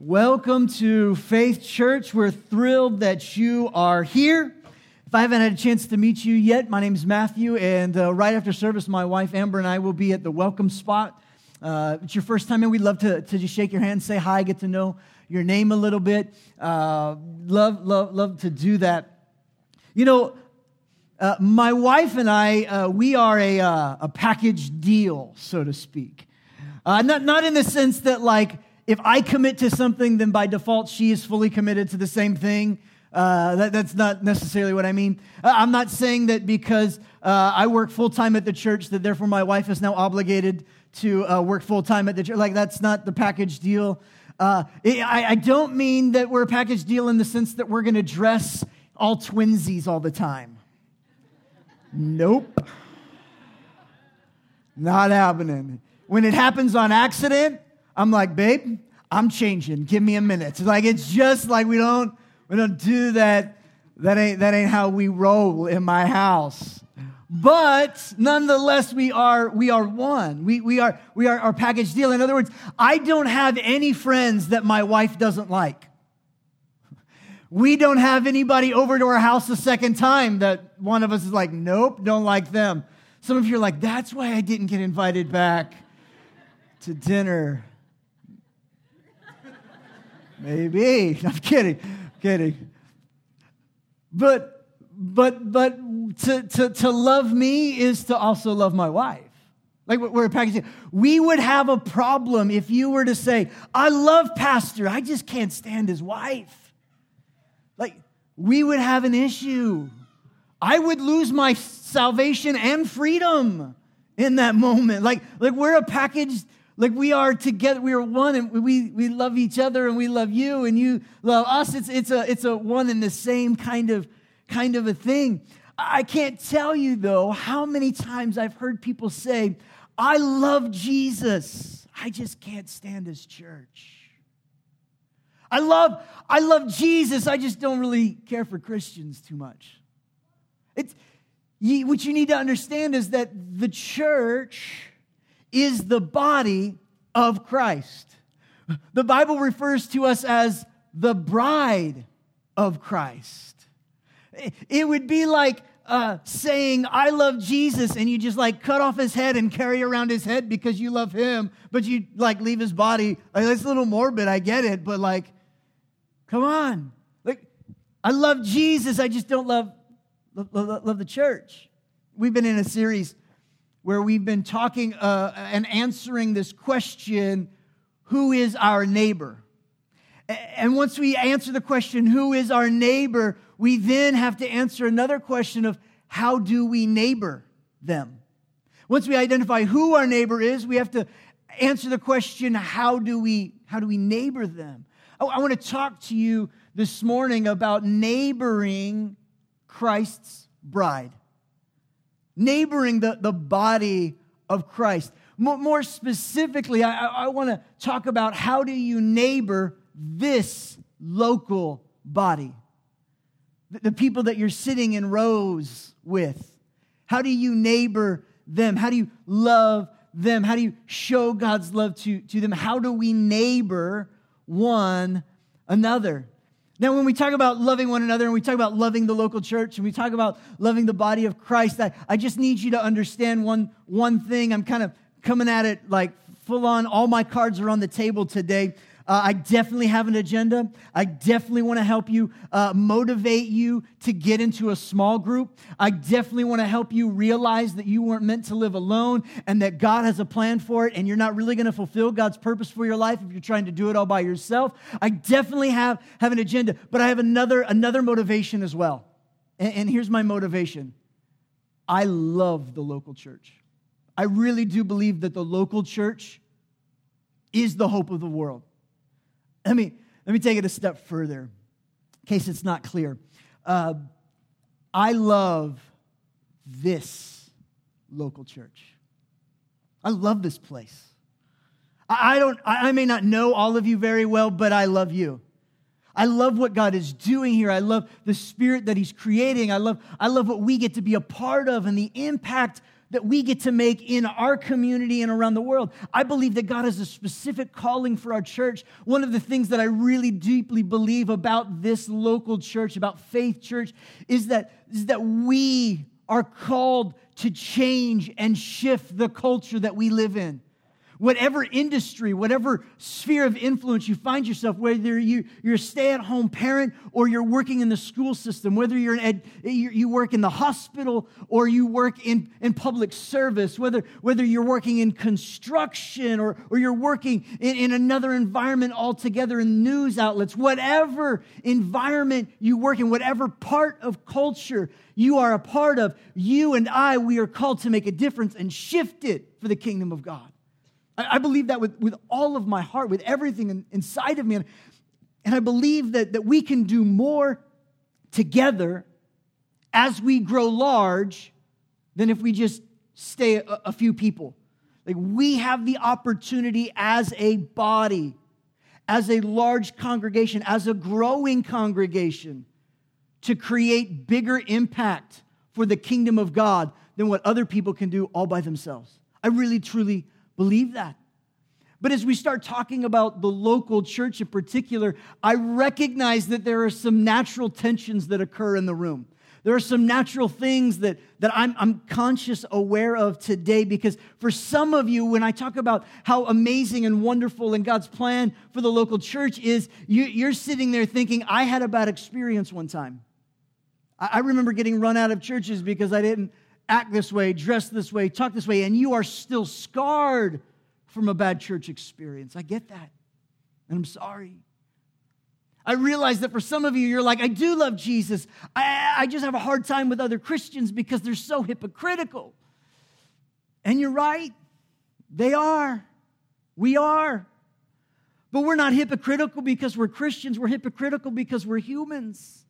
Welcome to Faith Church. We're thrilled that you are here. If I haven't had a chance to meet you yet, my name is Matthew, and uh, right after service, my wife Amber and I will be at the welcome spot. Uh, it's your first time in, we'd love to, to just shake your hand, say hi, get to know your name a little bit. Uh, love, love, love to do that. You know, uh, my wife and I, uh, we are a, uh, a package deal, so to speak. not, not in the sense that, like, if I commit to something, then by default she is fully committed to the same thing. Uh, that, that's not necessarily what I mean. Uh, I'm not saying that because uh, I work full time at the church, that therefore my wife is now obligated to uh, work full time at the church. Like, that's not the package deal. Uh, it, I, I don't mean that we're a package deal in the sense that we're going to dress all twinsies all the time. Nope. Not happening. When it happens on accident, I'm like, babe, I'm changing. Give me a minute. Like it's just like we don't we don't do that. That ain't that ain't how we roll in my house. But nonetheless, we are we are one. We we are we are our package deal. In other words, I don't have any friends that my wife doesn't like. We don't have anybody over to our house a second time that one of us is like, nope, don't like them. Some of you are like, that's why I didn't get invited back to dinner. Maybe. I'm kidding. kidding. But but but to, to, to love me is to also love my wife. Like we're a packaging. We would have a problem if you were to say, I love Pastor, I just can't stand his wife. Like, we would have an issue. I would lose my salvation and freedom in that moment. Like, like we're a package like we are together, we are one, and we, we love each other, and we love you, and you love us. It's, it's, a, it's a one and the same kind of, kind of a thing. I can't tell you, though, how many times I've heard people say, I love Jesus. I just can't stand his church. I love, I love Jesus. I just don't really care for Christians too much. It's, what you need to understand is that the church is the body of Christ. The Bible refers to us as the bride of Christ. It would be like uh, saying, I love Jesus, and you just like cut off his head and carry around his head because you love him, but you like leave his body. Like, that's a little morbid, I get it, but like, come on. Like, I love Jesus, I just don't love, love, love the church. We've been in a series where we've been talking uh, and answering this question who is our neighbor? And once we answer the question, who is our neighbor, we then have to answer another question of how do we neighbor them? Once we identify who our neighbor is, we have to answer the question, how do we, how do we neighbor them? I, I want to talk to you this morning about neighboring Christ's bride neighboring the, the body of Christ. More, specifically, I, I want to talk about how do you neighbor this local body? The, the people that you're sitting in rows with. How do you neighbor them? How do you love them? How do you show God's love to, to them? How do we neighbor one another? Now, when we talk about loving one another and we talk about loving the local church and we talk about loving the body of Christ, I, I just need you to understand one, one thing. I'm kind of coming at it like full on. All my cards are on the table today. Uh, I definitely have an agenda. I definitely want to help you uh, motivate you to get into a small group. I definitely want to help you realize that you weren't meant to live alone and that God has a plan for it, and you're not really going to fulfill God's purpose for your life if you're trying to do it all by yourself. I definitely have, have an agenda, but I have another, another motivation as well. and, and here's my motivation I love the local church. I really do believe that the local church is the hope of the world. Let me, let me take it a step further in case it's not clear. Uh, I love this local church. I love this place. I, don't, I may not know all of you very well, but I love you. I love what God is doing here. I love the spirit that He's creating. I love, I love what we get to be a part of and the impact that we get to make in our community and around the world. I believe that God has a specific calling for our church. One of the things that I really deeply believe about this local church, about Faith Church, is that, is that we are called to change and shift the culture that we live in whatever industry, whatever sphere of influence you find yourself, whether you, you're a stay at home parent or you're working in the school system, whether you're ed, you work in the hospital or you work in, in public service, whether, whether you're working in construction or, or you're working in, in another environment altogether in news outlets, whatever environment you work in, whatever part of culture you are a part of, you and I, we are called to make a difference and shift it for the kingdom of God. I, I believe that with, with all of my heart, with everything in, inside of me. And, and I believe that, that we can do more together as we grow large than if we just stay a, a few people. Like we have the opportunity as a body, as a large congregation, as a growing congregation, to create bigger impact for the kingdom of God than what other people can do all by themselves. I really, truly believe that. But as we start talking about the local church in particular, I recognize that there are some natural tensions that occur in the room. There are some natural things that, that I'm, I'm conscious aware of today because for some of you, when I talk about how amazing and wonderful and God's plan for the local church is, you, you're sitting there thinking, I had a bad experience one time. I, I remember getting run out of churches because I didn't act this way, dress this way, talk this way, and you are still scarred from a bad church experience. I get that. And I'm sorry. I realize that for some of you, you're like, I do love Jesus. I, I just have a hard time with other Christians because they're so hypocritical. And you're right. They are. We are. But we're not hypocritical because we're Christians. We're hypocritical because we're humans.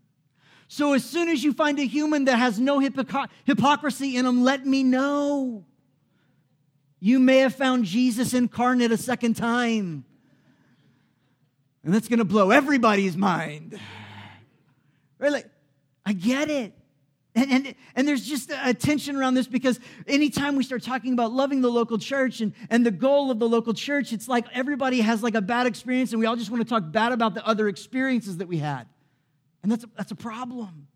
So as soon as you find a human that has no hypocrisy in them, let me know. You may have found Jesus incarnate a second time. And that's going to blow everybody's mind. Really? I get it. And, and, and there's just a tension around this because anytime we start talking about loving the local church and, and the goal of the local church, it's like everybody has like a bad experience and we all just want to talk bad about the other experiences that we had. And that's a, that's a problem.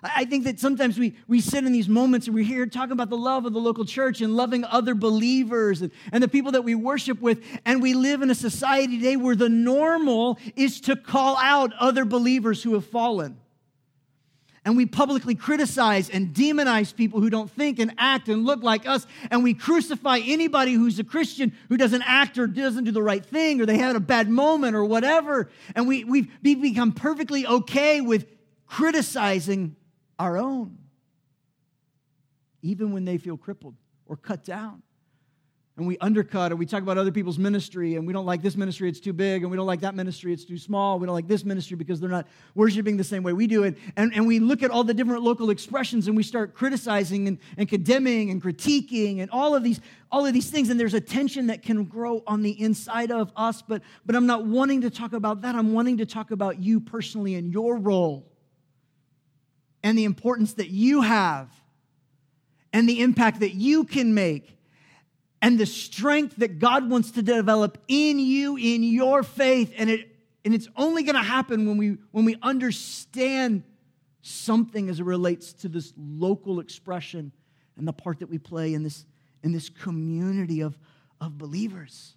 I think that sometimes we, we sit in these moments and we're here talking about the love of the local church and loving other believers and, and the people that we worship with. And we live in a society today where the normal is to call out other believers who have fallen. And we publicly criticize and demonize people who don't think and act and look like us. And we crucify anybody who's a Christian who doesn't act or doesn't do the right thing or they had a bad moment or whatever. And we, we've become perfectly okay with criticizing our own, even when they feel crippled or cut down. And we undercut, or we talk about other people's ministry, and we don't like this ministry, it's too big, and we don't like that ministry, it's too small. We don't like this ministry because they're not worshiping the same way we do it. And, and we look at all the different local expressions and we start criticizing and, and condemning and critiquing and all of these all of these things and there's a tension that can grow on the inside of us but but i'm not wanting to talk about that i'm wanting to talk about you personally and your role and the importance that you have and the impact that you can make and the strength that God wants to develop in you in your faith and it and it's only going to happen when we when we understand something as it relates to this local expression and the part that we play in this in this community of of believers.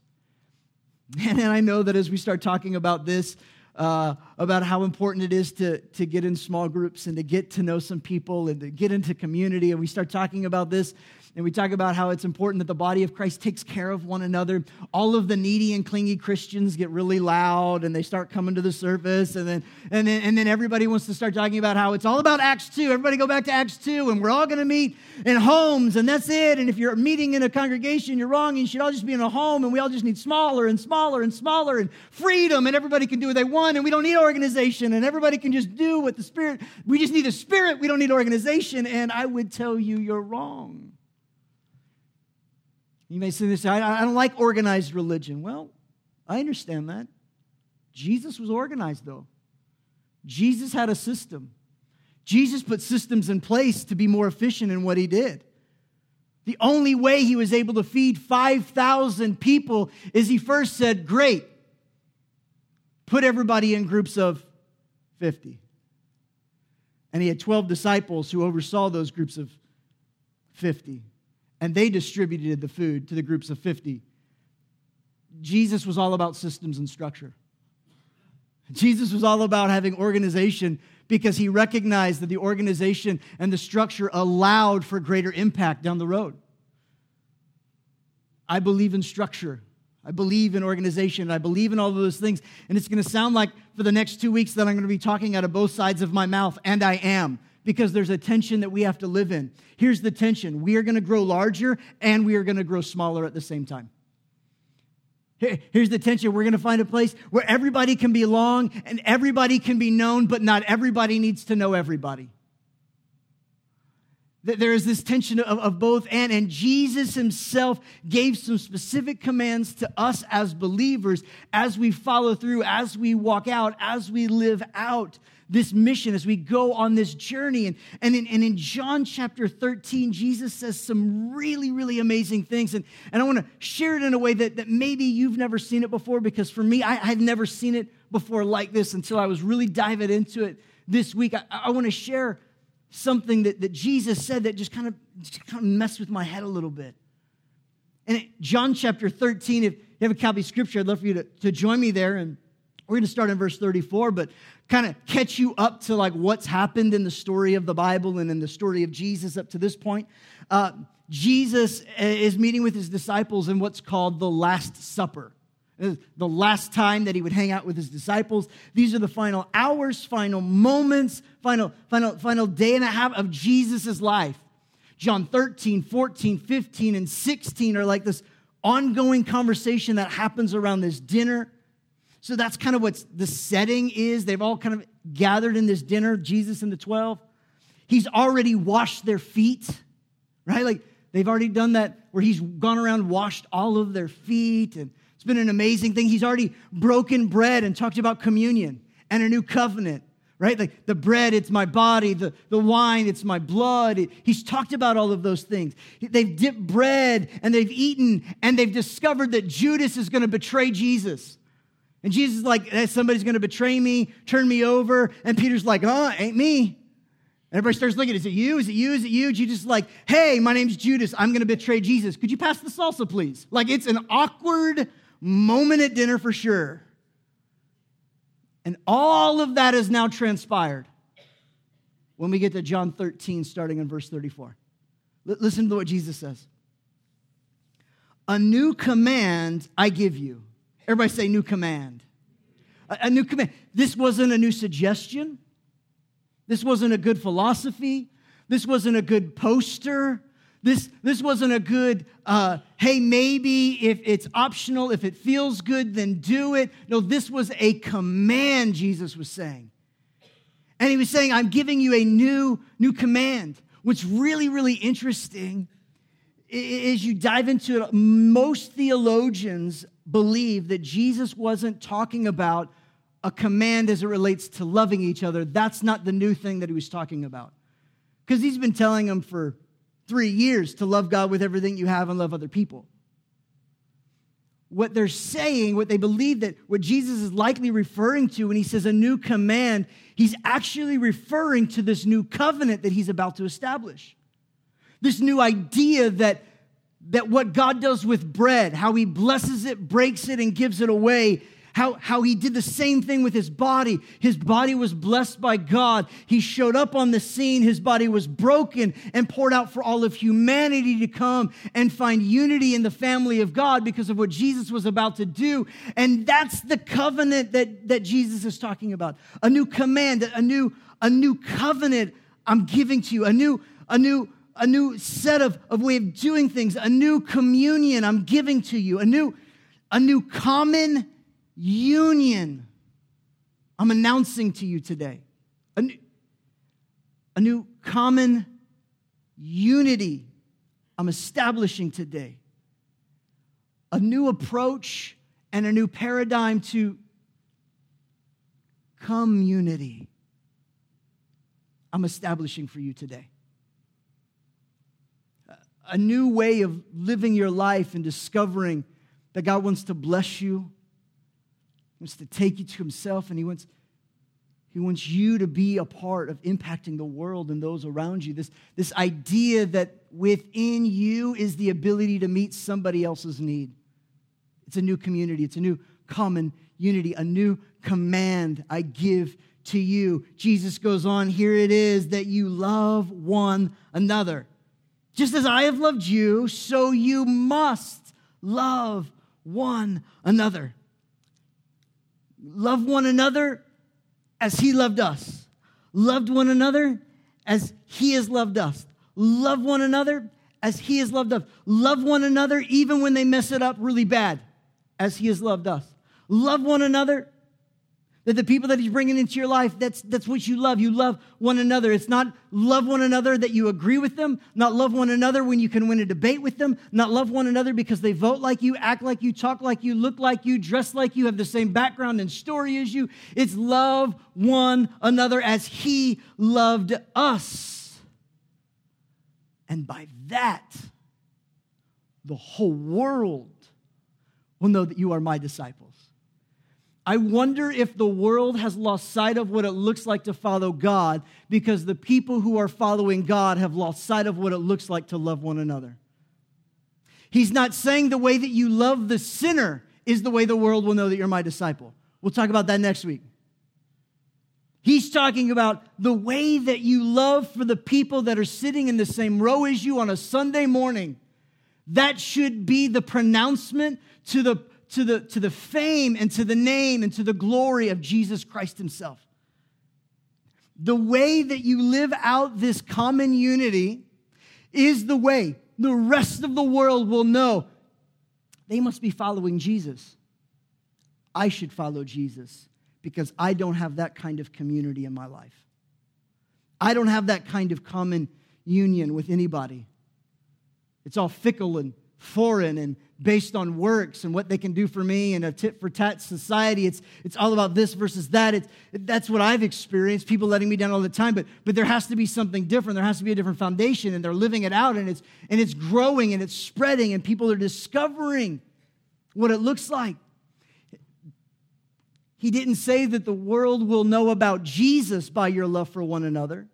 And, and I know that as we start talking about this, uh, about how important it is to, to get in small groups and to get to know some people and to get into community. And we start talking about this and we talk about how it's important that the body of Christ takes care of one another. All of the needy and clingy Christians get really loud and they start coming to the surface. And then, and then, and then everybody wants to start talking about how it's all about Acts 2. Everybody go back to Acts 2 and we're all going to meet in homes and that's it. And if you're meeting in a congregation, you're wrong. You should all just be in a home and we all just need smaller and smaller and smaller and freedom and everybody can do what they want and we don't need organization and everybody can just do what the Spirit, we just need the Spirit. We don't need organization. And I would tell you, you're wrong. You may say this, I, I don't like organized religion. Well, I understand that. Jesus was organized, though. Jesus had a system. Jesus put systems in place to be more efficient in what he did. The only way he was able to feed 5,000 people is he first said, Great, put everybody in groups of 50. And he had 12 disciples who oversaw those groups of 50. And they distributed the food to the groups of 50. Jesus was all about systems and structure. Jesus was all about having organization because he recognized that the organization and the structure allowed for greater impact down the road. I believe in structure. I believe in organization. I believe in all of those things. And it's going to sound like for the next two weeks that I'm going to be talking out of both sides of my mouth, and I am, because there's a tension that we have to live in. Here's the tension we are going to grow larger and we are going to grow smaller at the same time. Here's the tension. We're going to find a place where everybody can belong and everybody can be known, but not everybody needs to know everybody. There is this tension of, of both and, and Jesus himself gave some specific commands to us as believers as we follow through, as we walk out, as we live out this mission as we go on this journey. And, and, in, and in John chapter 13, Jesus says some really, really amazing things. And, and I want to share it in a way that, that maybe you've never seen it before, because for me, I had never seen it before like this until I was really diving into it this week. I, I want to share something that, that Jesus said that just kind of, just kind of messed with my head a little bit. And John chapter 13, if you have a copy of scripture, I'd love for you to, to join me there. And we're going to start in verse 34, but kind of catch you up to like what's happened in the story of the Bible and in the story of Jesus up to this point. Uh, Jesus is meeting with his disciples in what's called the Last Supper. The last time that he would hang out with his disciples. These are the final hours, final moments, final, final, final day and a half of Jesus' life. John 13, 14, 15, and 16 are like this ongoing conversation that happens around this dinner. So that's kind of what the setting is. They've all kind of gathered in this dinner, Jesus and the 12. He's already washed their feet, right? Like they've already done that where he's gone around, washed all of their feet. And it's been an amazing thing. He's already broken bread and talked about communion and a new covenant, right? Like the bread, it's my body, the, the wine, it's my blood. he's talked about all of those things. They've dipped bread and they've eaten and they've discovered that Judas is going to betray Jesus. And Jesus is like, hey, somebody's going to betray me, turn me over. And Peter's like, oh, ain't me. And everybody starts looking, is it you? Is it you? Is it you? Jesus is like, hey, my name's Judas. I'm going to betray Jesus. Could you pass the salsa, please? Like, it's an awkward moment at dinner for sure. And all of that has now transpired when we get to John 13, starting in verse 34. L- listen to what Jesus says A new command I give you Everybody say new command. A, a, new command. This wasn't a new suggestion. This wasn't a good philosophy. This wasn't a good poster. This, this wasn't a good, uh, hey, maybe if it's optional, if it feels good, then do it. No, this was a command, Jesus was saying. And he was saying, I'm giving you a new, new command. What's really, really interesting is you dive into it. Most theologians believe that Jesus wasn't talking about a command as it relates to loving each other. That's not the new thing that he was talking about. Because he's been telling them for three years to love God with everything you have and love other people. What they're saying, what they believe that what Jesus is likely referring to when he says a new command, he's actually referring to this new covenant that he's about to establish. This new idea that that what God does with bread, how he blesses it, breaks it, and gives it away, how, how he did the same thing with his body. His body was blessed by God. He showed up on the scene. His body was broken and poured out for all of humanity to come and find unity in the family of God because of what Jesus was about to do. And that's the covenant that, that Jesus is talking about. A new command, a new, a new covenant I'm giving to you, a new, a new a new set of, of way of doing things, a new communion I'm giving to you, a new, a new common union I'm announcing to you today. A new, a new common unity I'm establishing today. A new approach and a new paradigm to community I'm establishing for you today a new way of living your life and discovering that God wants to bless you, wants to take you to Himself, and He wants, he wants you to be a part of impacting the world and those around you. This, this idea that within you is the ability to meet somebody else's need. It's a new community, it's a new common unity, a new command I give to you. Jesus goes on, here it is that you love one another. Just as I have loved you, so you must love one another. Love one another as he loved us. Loved one another as he has loved us. Love one another as he has loved us. Love one another even when they mess it up really bad, as he has loved us. Love one another that the people that he's bringing into your life, that's, that's what you love. You love one another. It's not love one another that you agree with them, not love one another when you can win a debate with them, not love one another because they vote like you, act like you, talk like you, look like you, dress like you, have the same background and story as you. It's love one another as he loved us. And by that, the whole world will know that you are my disciples. I wonder if the world has lost sight of what it looks like to follow God because the people who are following God have lost sight of what it looks like to love one another. He's not saying the way that you love the sinner is the way the world will know that you're my disciple. We'll talk about that next week. He's talking about the way that you love for the people that are sitting in the same row as you on a Sunday morning. That should be the pronouncement to the to the, to the fame and to the name and to the glory of Jesus Christ Himself. The way that you live out this common unity is the way the rest of the world will know they must be following Jesus. I should follow Jesus because I don't have that kind of community in my life. I don't have that kind of common union with anybody. It's all fickle and foreign and based on works and what they can do for me in a tit for tat society. It's, it's all about this versus that. It's, that's what I've experienced, people letting me down all the time. But, but there has to be something different. There has to be a different foundation, and they're living it out, and it's, and it's growing and it's spreading, and people are discovering what it looks like. He didn't say that the world will know about Jesus by your love for one another.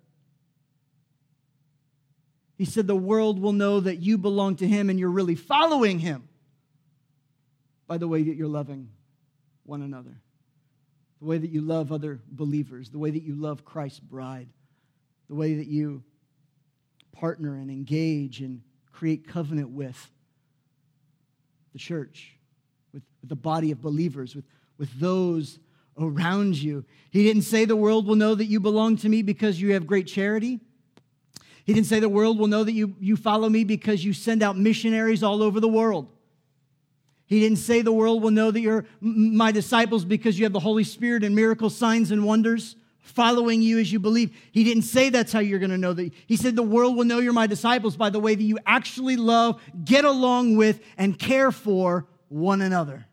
He said the world will know that you belong to him and you're really following him by the way that you're loving one another, the way that you love other believers, the way that you love Christ's bride, the way that you partner and engage and create covenant with the church, with, with the body of believers, with, with those around you. He didn't say the world will know that you belong to me because you have great charity. He didn't say the world will know that you, you follow me because you send out missionaries all over the world. He didn't say the world will know that you're my disciples because you have the Holy Spirit and miracle signs and wonders following you as you believe. He didn't say that's how you're going to know that. He said the world will know you're my disciples by the way that you actually love, get along with, and care for one another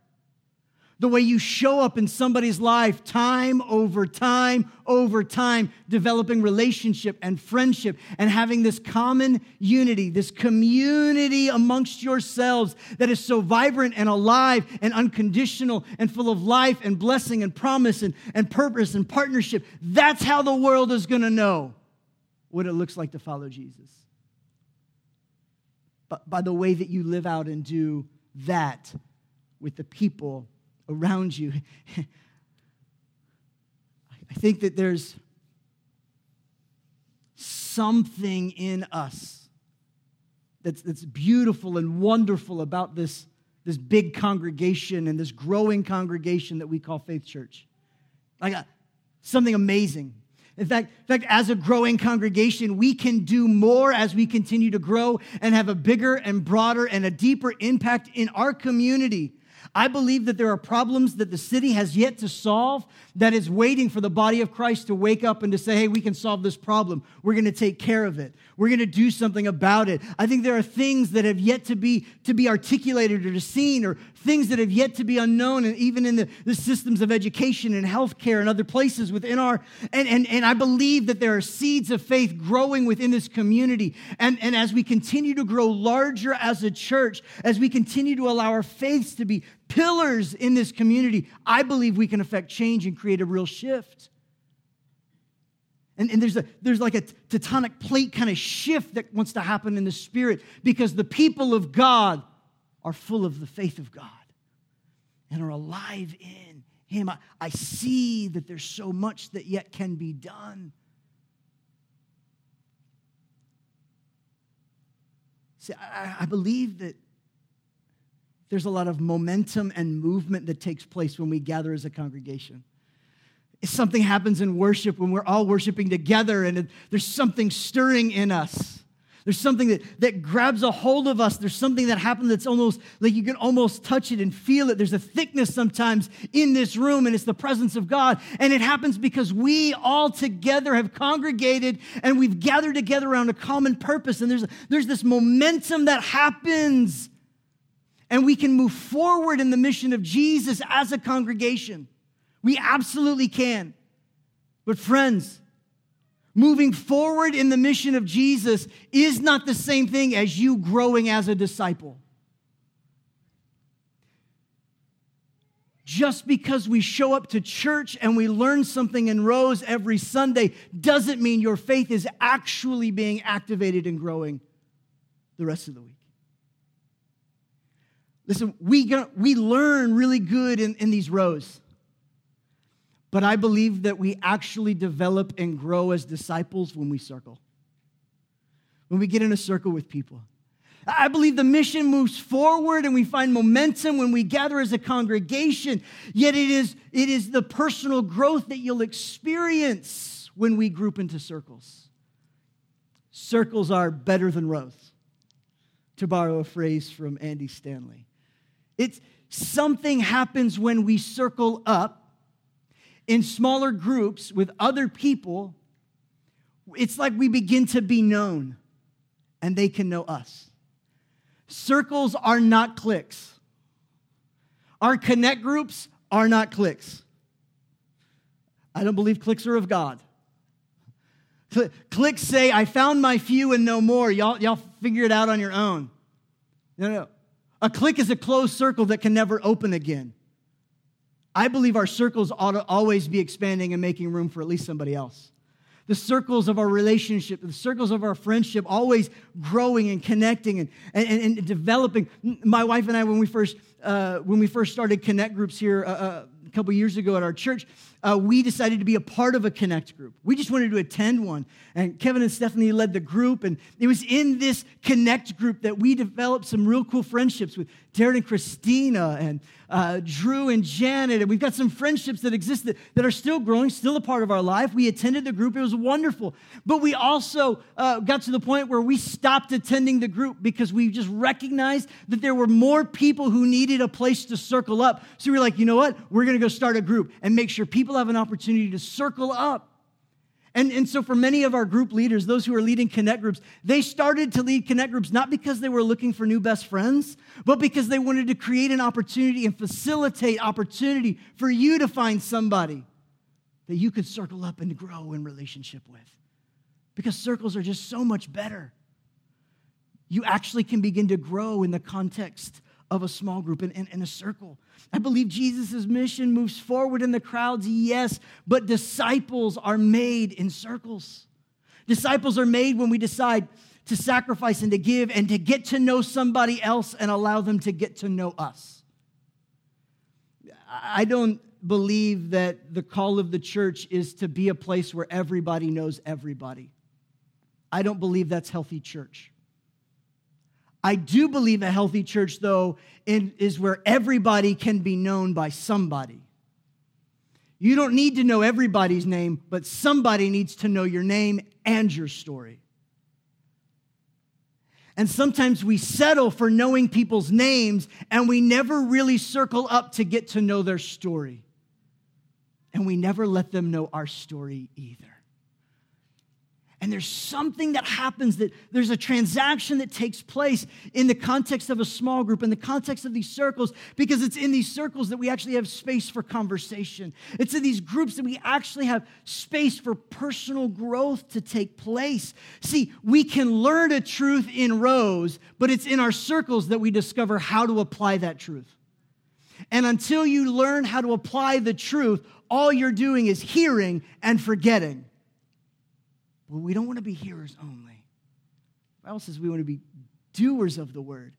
the way you show up in somebody's life time over time over time, developing relationship and friendship and having this common unity, this community amongst yourselves that is so vibrant and alive and unconditional and full of life and blessing and promise and, and purpose and partnership. That's how the world is going to know what it looks like to follow Jesus. But by the way that you live out and do that with the people around you. I think that there's something in us that's, that's beautiful and wonderful about this, this big congregation and this growing congregation that we call Faith Church. Like a, uh, something amazing. In fact, in fact, as a growing congregation, we can do more as we continue to grow and have a bigger and broader and a deeper impact in our community I believe that there are problems that the city has yet to solve that is waiting for the body of Christ to wake up and to say, hey, we can solve this problem. We're going to take care of it. We're going to do something about it. I think there are things that have yet to be, to be articulated or to seen or things that have yet to be unknown, and even in the, the systems of education and healthcare and other places within our, and, and, and I believe that there are seeds of faith growing within this community. And, and as we continue to grow larger as a church, as we continue to allow our faiths to be pillars in this community, I believe we can affect change and create a real shift. And, and, there's, a, there's like a tectonic plate kind of shift that wants to happen in the spirit because the people of God are full of the faith of God and are alive in Him. I, I see that there's so much that yet can be done. See, I, I believe that there's a lot of momentum and movement that takes place when we gather as a congregation. If something happens in worship when we're all worshiping together and there's something stirring in us. There's something that, that grabs a hold of us. There's something that happens that's almost like you can almost touch it and feel it. There's a thickness sometimes in this room, and it's the presence of God. And it happens because we all together have congregated and we've gathered together around a common purpose. And there's, there's this momentum that happens, and we can move forward in the mission of Jesus as a congregation. We absolutely can. But, friends, moving forward in the mission of Jesus is not the same thing as you growing as a disciple. Just because we show up to church and we learn something in rows every Sunday doesn't mean your faith is actually being activated and growing the rest of the week. Listen, we, we learn really good in, in these rows. But I believe that we actually develop and grow as disciples when we circle, when we get in a circle with people. I believe the mission moves forward and we find momentum when we gather as a congregation. Yet it is, it is the personal growth that you'll experience when we group into circles. Circles are better than rows, to borrow a phrase from Andy Stanley. It's something happens when we circle up in smaller groups with other people, it's like we begin to be known and they can know us. Circles are not cliques. Our connect groups are not cliques. I don't believe cliques are of God. Cliques say, I found my few and no more. Y'all, y'all figure it out on your own. No, no. A clique is a closed circle that can never open again. I believe our circles ought to always be expanding and making room for at least somebody else. The circles of our relationship, the circles of our friendship, always growing and connecting and, and, and developing. My wife and I, when we first, uh, when we first started Connect groups here uh, uh a couple years ago at our church, uh, we decided to be a part of a Connect group. We just wanted to attend one. And Kevin and Stephanie led the group. And it was in this Connect group that we developed some real cool friendships with Darren and Christina and uh, Drew and Janet. And we've got some friendships that exist that, that, are still growing, still a part of our life. We attended the group, it was wonderful. But we also uh, got to the point where we stopped attending the group because we just recognized that there were more people who needed a place to circle up. So we were like, you know what? We're going to go start a group and make sure people have an opportunity to circle up. And, and so, for many of our group leaders, those who are leading connect groups, they started to lead connect groups not because they were looking for new best friends, but because they wanted to create an opportunity and facilitate opportunity for you to find somebody that you could circle up and grow in relationship with. Because circles are just so much better. You actually can begin to grow in the context of a small group and in, a circle. I believe Jesus' mission moves forward in the crowds, yes, but disciples are made in circles. Disciples are made when we decide to sacrifice and to give and to get to know somebody else and allow them to get to know us. I don't believe that the call of the church is to be a place where everybody knows everybody. I don't believe that's healthy church. I do believe a healthy church, though, is where everybody can be known by somebody. You don't need to know everybody's name, but somebody needs to know your name and your story. And sometimes we settle for knowing people's names and we never really circle up to get to know their story. And we never let them know our story either. And there's something that happens that there's a transaction that takes place in the context of a small group, in the context of these circles, because it's in these circles that we actually have space for conversation. It's in these groups that we actually have space for personal growth to take place. See, we can learn a truth in rows, but it's in our circles that we discover how to apply that truth. And until you learn how to apply the truth, all you're doing is hearing and forgetting. Well, we don't want to be hearers only. The Bible says we want to be doers of the word.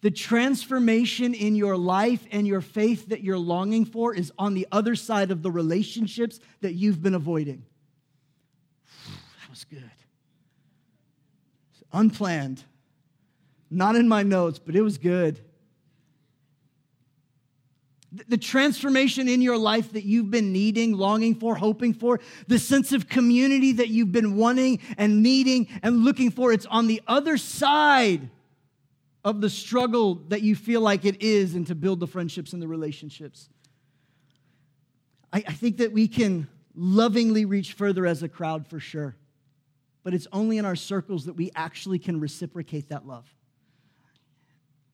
The transformation in your life and your faith that you're longing for is on the other side of the relationships that you've been avoiding. That was good. Unplanned. Not in my notes, but it was good the transformation in your life that you've been needing, longing for, hoping for, the sense of community that you've been wanting and needing and looking for, it's on the other side of the struggle that you feel like it is and to build the friendships and the relationships. I, I think that we can lovingly reach further as a crowd for sure, but it's only in our circles that we actually can reciprocate that love.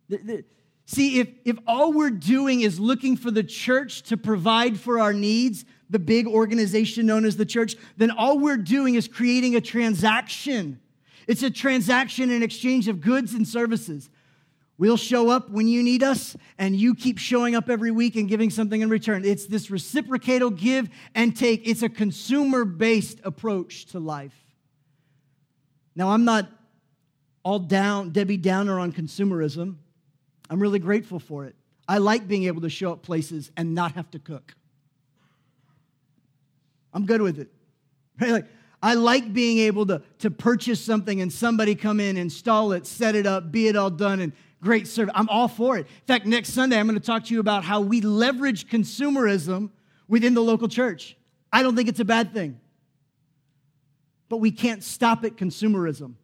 The, the, See, if, if all we're doing is looking for the church to provide for our needs, the big organization known as the church, then all we're doing is creating a transaction. It's a transaction in exchange of goods and services. We'll show up when you need us, and you keep showing up every week and giving something in return. It's this reciprocated give and take. It's a consumer based approach to life. Now, I'm not all down, Debbie Downer on consumerism. I'm really grateful for it. I like being able to show up places and not have to cook. I'm good with it. Right? Like, I like being able to, to purchase something and somebody come in, install it, set it up, be it all done, and great service. I'm all for it. In fact, next Sunday, I'm going to talk to you about how we leverage consumerism within the local church. I don't think it's a bad thing. But we can't stop at consumerism.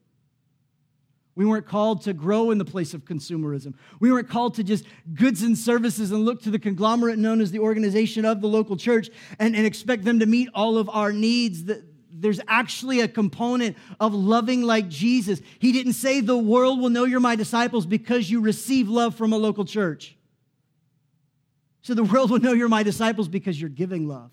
We weren't called to grow in the place of consumerism. We weren't called to just goods and services and look to the conglomerate known as the organization of the local church and, and expect them to meet all of our needs. There's actually a component of loving like Jesus. He didn't say the world will know you're my disciples because you receive love from a local church. So the world will know you're my disciples because you're giving love.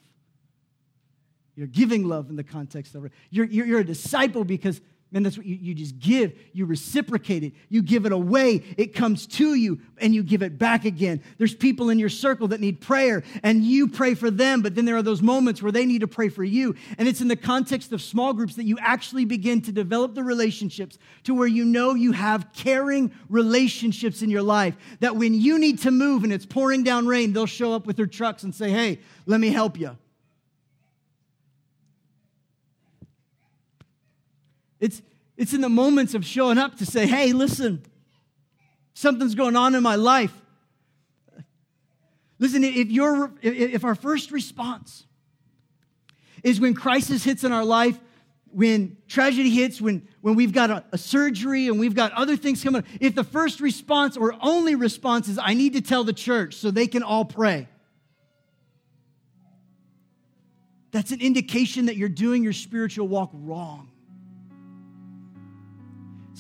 You're giving love in the context of it. You're, you're, you're a disciple because and that's what you, you just give. You reciprocate it. You give it away. It comes to you and you give it back again. There's people in your circle that need prayer and you pray for them, but then there are those moments where they need to pray for you. And it's in the context of small groups that you actually begin to develop the relationships to where you know you have caring relationships in your life. That when you need to move and it's pouring down rain, they'll show up with their trucks and say, Hey, let me help you. It's, it's in the moments of showing up to say, hey, listen, something's going on in my life. Listen, if, you if our first response is when crisis hits in our life, when tragedy hits, when, when we've got a, a, surgery and we've got other things coming, if the first response or only response is, I need to tell the church so they can all pray, that's an indication that you're doing your spiritual walk wrong.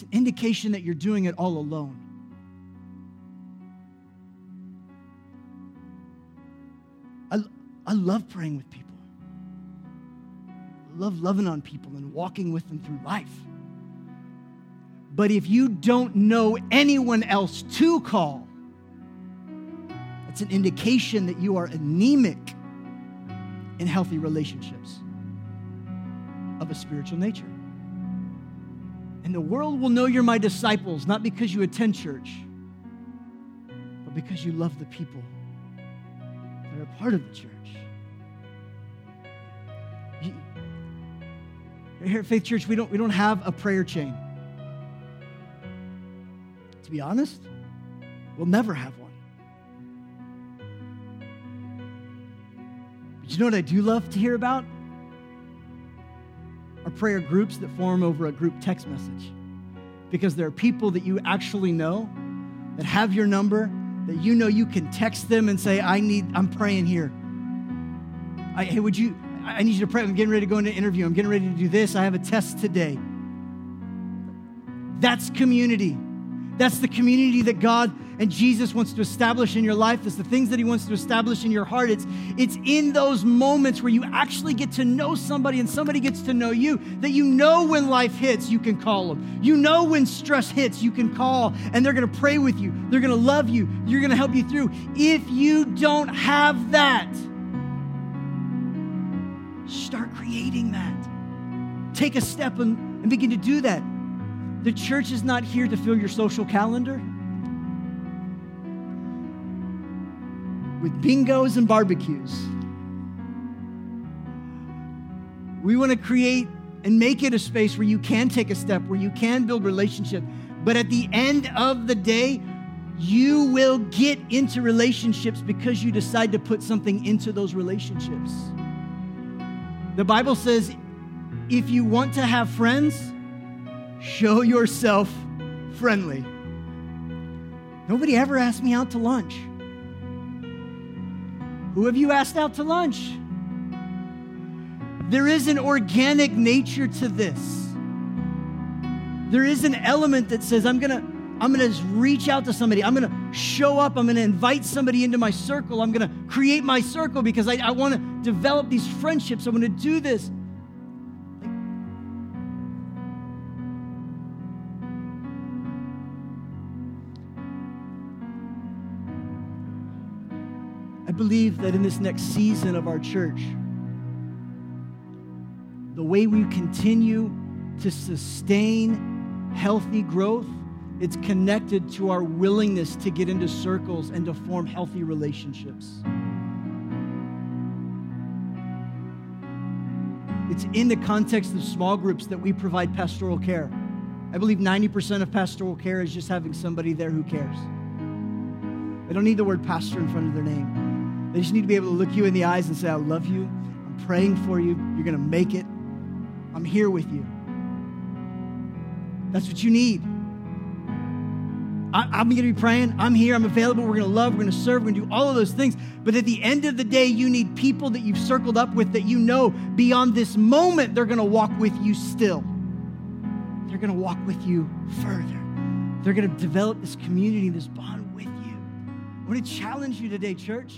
An indication that you're doing it all alone. I, I love praying with people. I love loving on people and walking with them through life. But if you don't know anyone else to call, it's an indication that you are anemic in healthy relationships of a spiritual nature. And the world will know you're my disciples, not because you attend church, but because you love the people that are part of the church. here at Faith Church, we don't, we don't have a prayer chain. To be honest, we'll never have one. But you know what I do love to hear about? Are prayer groups that form over a group text message. because there are people that you actually know that have your number, that you know you can text them and say, I need, I'm praying here. I, hey, would you, I need you to pray. I'm getting ready to go into an interview. I'm getting ready to do this. I have a test today. That's community. That's the community that God and Jesus wants to establish in your life. That's the things that He wants to establish in your heart. It's, it's in those moments where you actually get to know somebody and somebody gets to know you that you know when life hits, you can call them. You know when stress hits, you can call and they're going to pray with you. They're going to love you. You're going to help you through. If you don't have that, start creating that. Take a step and, and begin to do that. The church is not here to fill your social calendar with bingos and barbecues. We want to create and make it a space where you can take a step, where you can build relationship. But at the end of the day, you will get into relationships because you decide to put something into those relationships. The Bible says if you want to have friends, show yourself friendly. Nobody ever asked me out to lunch. Who have you asked out to lunch? There is an organic nature to this. There is an element that says, I'm gonna, I'm gonna reach out to somebody. I'm gonna show up. I'm gonna invite somebody into my circle. I'm gonna create my circle because I, I wanna develop these friendships. I'm gonna do this. Believe that in this next season of our church, the way we continue to sustain healthy growth, it's connected to our willingness to get into circles and to form healthy relationships. It's in the context of small groups that we provide pastoral care. I believe 90% of pastoral care is just having somebody there who cares. They don't need the word pastor in front of their name. They just need to be able to look you in the eyes and say, I love you. I'm praying for you. You're going to make it. I'm here with you. That's what you need. I, am going to be praying. I'm here. I'm available. We're going to love. We're going to serve. We're going to do all of those things. But at the end of the day, you need people that you've circled up with that you know beyond this moment, they're going to walk with you still. They're going to walk with you further. They're going to develop this community, this bond with you. I want to challenge you today, church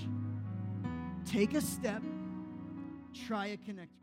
take a step, try a connect